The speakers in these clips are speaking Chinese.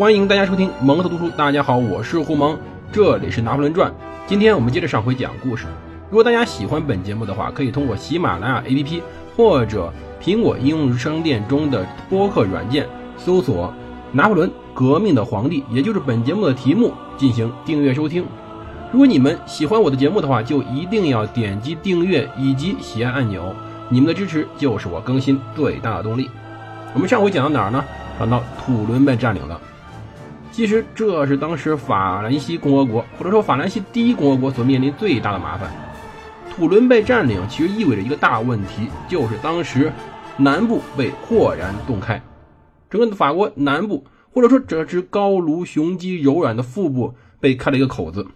欢迎大家收听蒙特读书。大家好，我是胡蒙，这里是拿破仑传。今天我们接着上回讲故事。如果大家喜欢本节目的话，可以通过喜马拉雅 APP 或者苹果应用商店中的播客软件搜索“拿破仑革命的皇帝”，也就是本节目的题目，进行订阅收听。如果你们喜欢我的节目的话，就一定要点击订阅以及喜爱按钮。你们的支持就是我更新最大的动力。我们上回讲到哪儿呢？讲到土伦被占领了。其实这是当时法兰西共和国或者说法兰西第一共和国所面临最大的麻烦。土伦被占领其实意味着一个大问题，就是当时南部被豁然洞开，整个法国南部或者说这只高卢雄鸡柔软的腹部被开了一个口子，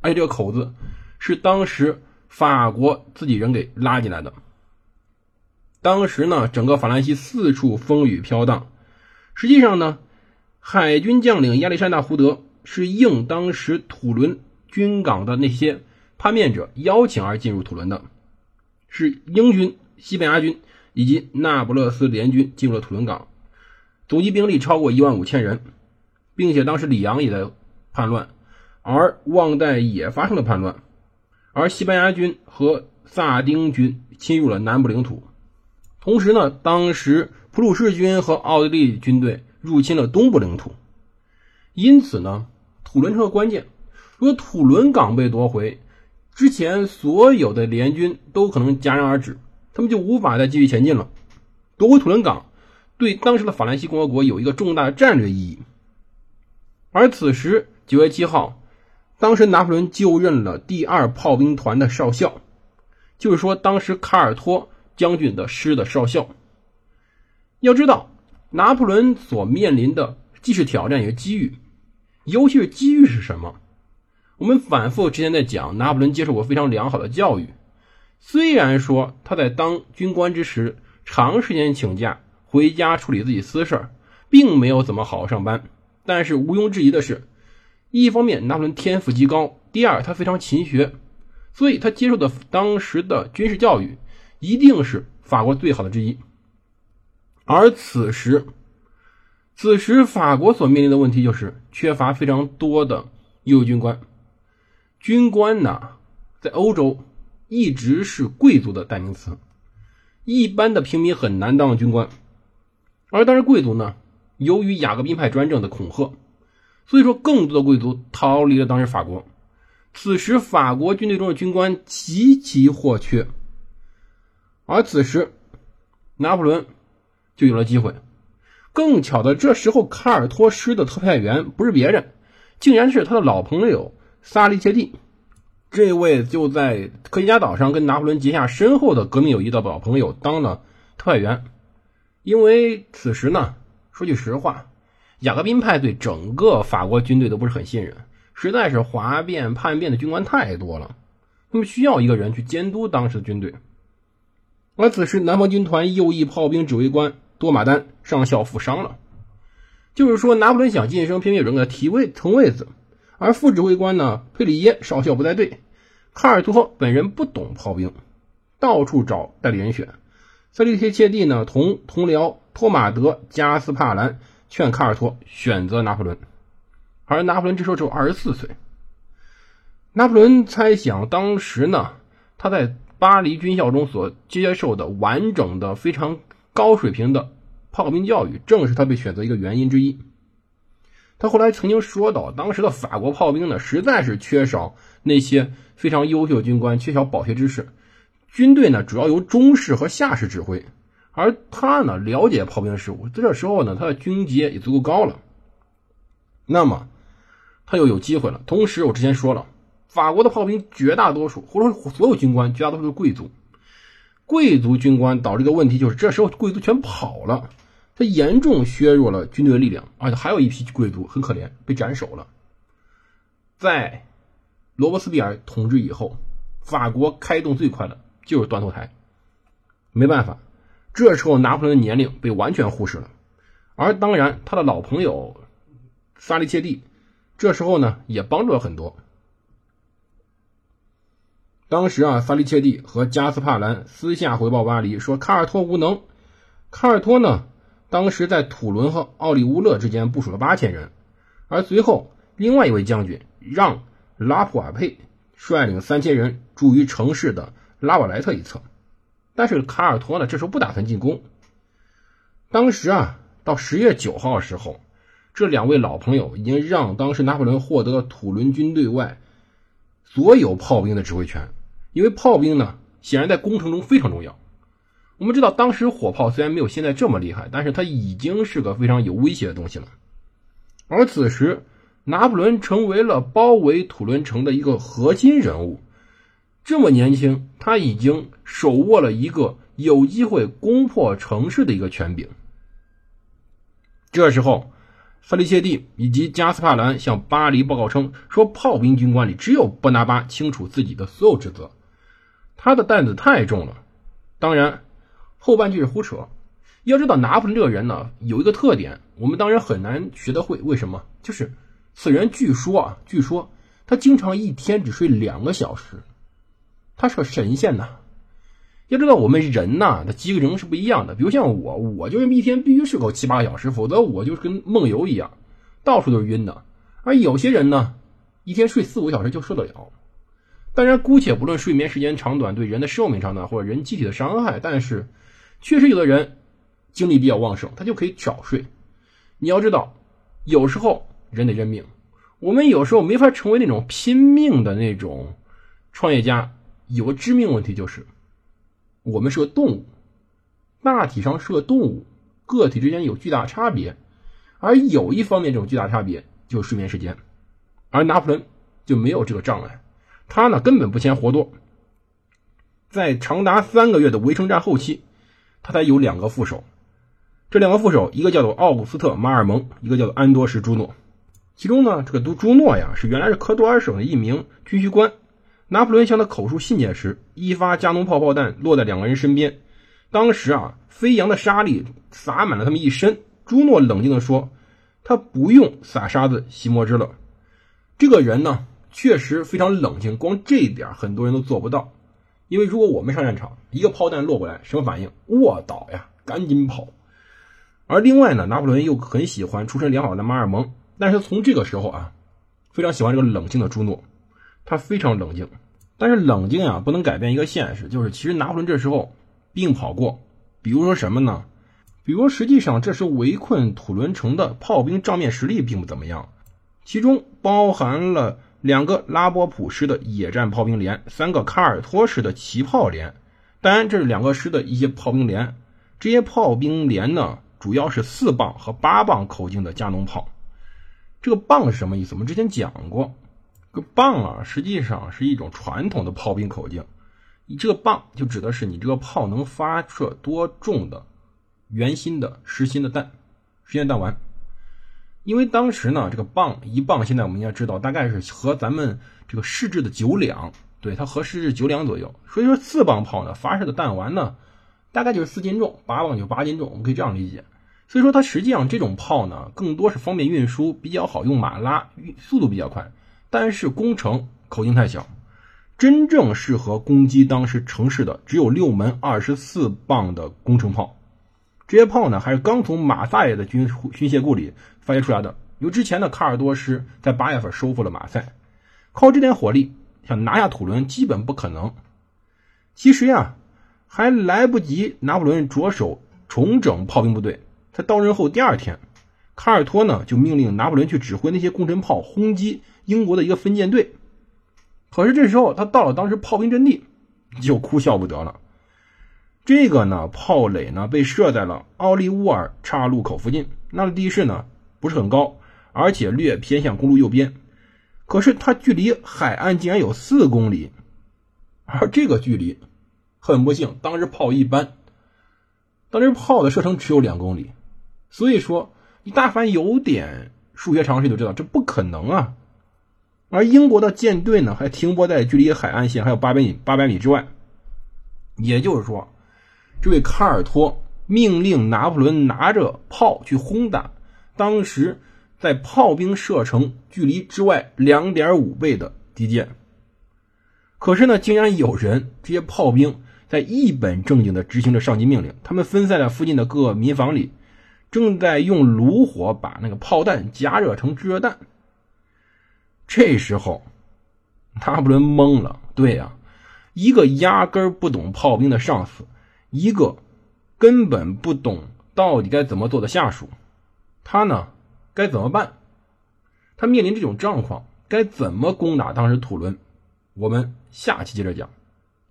而且这个口子是当时法国自己人给拉进来的。当时呢，整个法兰西四处风雨飘荡。实际上呢，海军将领亚历山大·胡德是应当时土伦军港的那些叛变者邀请而进入土伦的，是英军、西班牙军以及那不勒斯联军进入了土伦港，总计兵力超过一万五千人，并且当时里昂也在叛乱，而旺代也发生了叛乱，而西班牙军和萨丁军侵入了南部领土。同时呢，当时普鲁士军和奥地利军队入侵了东部领土，因此呢，土伦成了关键。如果土伦港被夺回，之前所有的联军都可能戛然而止，他们就无法再继续前进了。夺回土伦港，对当时的法兰西共和国有一个重大的战略意义。而此时九月七号，当时拿破仑就任了第二炮兵团的少校，就是说当时卡尔托。将军的师的少校，要知道，拿破仑所面临的既是挑战也是机遇，尤其是机遇是什么？我们反复之前在讲，拿破仑接受过非常良好的教育，虽然说他在当军官之时长时间请假回家处理自己私事，并没有怎么好好上班，但是毋庸置疑的是，一方面拿破仑天赋极高，第二他非常勤学，所以他接受的当时的军事教育。一定是法国最好的之一，而此时，此时法国所面临的问题就是缺乏非常多的优秀军官。军官呢，在欧洲一直是贵族的代名词，一般的平民很难当上军官。而当时贵族呢，由于雅各宾派专政的恐吓，所以说更多的贵族逃离了当时法国。此时，法国军队中的军官极其或缺。而此时，拿破仑就有了机会。更巧的，这时候卡尔托师的特派员不是别人，竟然是他的老朋友萨利切蒂。这位就在科西嘉岛上跟拿破仑结下深厚的革命友谊的老朋友当了特派员。因为此时呢，说句实话，雅各宾派对整个法国军队都不是很信任，实在是哗变叛变的军官太多了，那么需要一个人去监督当时的军队。而此时，南方军团右翼炮兵指挥官多马丹上校负伤了，就是说，拿破仑想晋升，偏偏有人给他提位腾位子。而副指挥官呢，佩里耶少校不在队，卡尔托本人不懂炮兵，到处找代理人选。塞利切切蒂呢，同同僚托马德加斯帕兰劝卡尔托选择拿破仑，而拿破仑这时候只有二十四岁。拿破仑猜想，当时呢，他在。巴黎军校中所接受的完整的、非常高水平的炮兵教育，正是他被选择一个原因之一。他后来曾经说到，当时的法国炮兵呢，实在是缺少那些非常优秀的军官，缺少饱学之士。军队呢，主要由中士和下士指挥，而他呢，了解炮兵事务，在这时候呢，他的军阶也足够高了。那么，他又有机会了。同时，我之前说了。法国的炮兵绝大多数，或者说所有军官，绝大多数是贵族。贵族军官导致一个问题，就是这时候贵族全跑了，他严重削弱了军队的力量，而且还有一批贵族很可怜，被斩首了。在罗伯斯庇尔统治以后，法国开动最快的就是断头台。没办法，这时候拿破仑的年龄被完全忽视了，而当然他的老朋友萨利切蒂，这时候呢也帮助了很多。当时啊，萨利切蒂和加斯帕兰私下回报巴黎，说卡尔托无能。卡尔托呢，当时在土伦和奥利乌勒之间部署了八千人，而随后，另外一位将军让拉普瓦佩率领三千人驻于城市的拉瓦莱特一侧。但是卡尔托呢，这时候不打算进攻。当时啊，到十月九号的时候，这两位老朋友已经让当时拿破仑获得了土伦军队外所有炮兵的指挥权，因为炮兵呢，显然在攻城中非常重要。我们知道，当时火炮虽然没有现在这么厉害，但是它已经是个非常有威胁的东西了。而此时，拿破仑成为了包围土伦城的一个核心人物。这么年轻，他已经手握了一个有机会攻破城市的一个权柄。这时候，萨利切蒂以及加斯帕兰向巴黎报告称，说炮兵军官里只有伯拿巴清楚自己的所有职责，他的担子太重了。当然，后半句是胡扯。要知道，拿破仑这个人呢，有一个特点，我们当然很难学得会。为什么？就是此人据说啊，据说他经常一天只睡两个小时，他是个神仙呐。要知道，我们人呐的机能是不一样的。比如像我，我就是一天必须睡够七八个小时，否则我就是跟梦游一样，到处都是晕的。而有些人呢，一天睡四五个小时就受得了。当然，姑且不论睡眠时间长短对人的寿命长短或者人机体的伤害，但是确实有的人。精力比较旺盛，他就可以少睡。你要知道，有时候人得认命。我们有时候没法成为那种拼命的那种创业家。有个致命问题就是，我们是个动物，大体上是个动物，个体之间有巨大差别。而有一方面这种巨大差别就是睡眠时间。而拿破仑就没有这个障碍，他呢根本不嫌活多。在长达三个月的围城战后期，他才有两个副手。这两个副手，一个叫做奥古斯特·马尔蒙，一个叫做安多什·朱诺。其中呢，这个都朱诺呀，是原来是科多尔省的一名军需官。拿破仑向他口述信件时，一发加农炮炮弹落在两个人身边，当时啊，飞扬的沙粒洒满了他们一身。朱诺冷静地说：“他不用撒沙子洗墨汁了。”这个人呢，确实非常冷静，光这一点很多人都做不到。因为如果我们上战场，一个炮弹落过来，什么反应？卧倒呀，赶紧跑。而另外呢，拿破仑又很喜欢出身良好的马尔蒙，但是从这个时候啊，非常喜欢这个冷静的朱诺，他非常冷静，但是冷静呀不能改变一个现实，就是其实拿破仑这时候并跑过，比如说什么呢？比如实际上这时围困土伦城的炮兵账面实力并不怎么样，其中包含了两个拉波普师的野战炮兵连，三个卡尔托师的骑炮连，当然这是两个师的一些炮兵连，这些炮兵连呢。主要是四磅和八磅口径的加农炮，这个磅是什么意思？我们之前讲过，这个磅啊，实际上是一种传统的炮兵口径。你这个磅就指的是你这个炮能发射多重的圆心的实心的弹，实心弹丸。因为当时呢，这个磅一磅，现在我们应该知道大概是和咱们这个市制的九两，对，它和市制九两左右。所以说四磅炮呢，发射的弹丸呢。大概就是四斤重，八磅就八斤重，我们可以这样理解。所以说，它实际上这种炮呢，更多是方便运输，比较好用马拉，速度比较快。但是工程口径太小，真正适合攻击当时城市的只有六门二十四磅的工程炮。这些炮呢，还是刚从马赛的军军械库里发掘出来的。由之前的卡尔多师在八月份收复了马赛，靠这点火力想拿下土伦基本不可能。其实呀。还来不及，拿破仑着手重整炮兵部队。他到任后第二天，卡尔托呢就命令拿破仑去指挥那些工程炮轰击英国的一个分舰队。可是这时候他到了当时炮兵阵地，就哭笑不得了。这个呢炮垒呢被设在了奥利乌尔岔路口附近，那的地势呢不是很高，而且略偏向公路右边。可是它距离海岸竟然有四公里，而这个距离。很不幸，当时炮一般，当时炮的射程只有两公里，所以说你大凡有点数学常识都知道这不可能啊。而英国的舰队呢，还停泊在距离海岸线还有八百米八百米之外，也就是说，这位卡尔托命令拿破仑拿着炮去轰打当时在炮兵射程距离之外两点五倍的敌舰，可是呢，竟然有人这些炮兵。在一本正经地执行着上级命令，他们分散在附近的各个民房里，正在用炉火把那个炮弹加热成炙热弹。这时候，拿破仑懵了。对呀，一个压根不懂炮兵的上司，一个根本不懂到底该怎么做的下属，他呢该怎么办？他面临这种状况，该怎么攻打当时土伦？我们下期接着讲。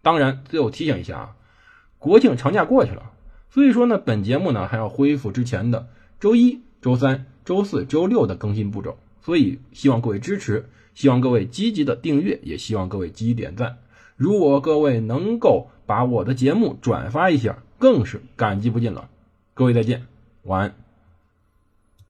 当然，最后提醒一下啊，国庆长假过去了，所以说呢，本节目呢还要恢复之前的周一、周三、周四周六的更新步骤，所以希望各位支持，希望各位积极的订阅，也希望各位积极点赞。如果各位能够把我的节目转发一下，更是感激不尽了。各位再见，晚安。